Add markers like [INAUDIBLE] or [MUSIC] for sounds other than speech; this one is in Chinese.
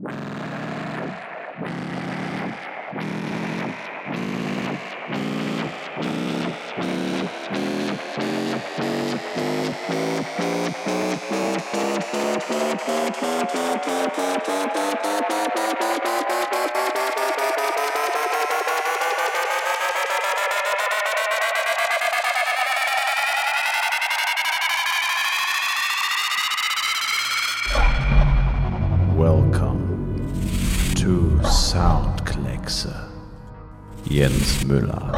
you [LAUGHS] Müller.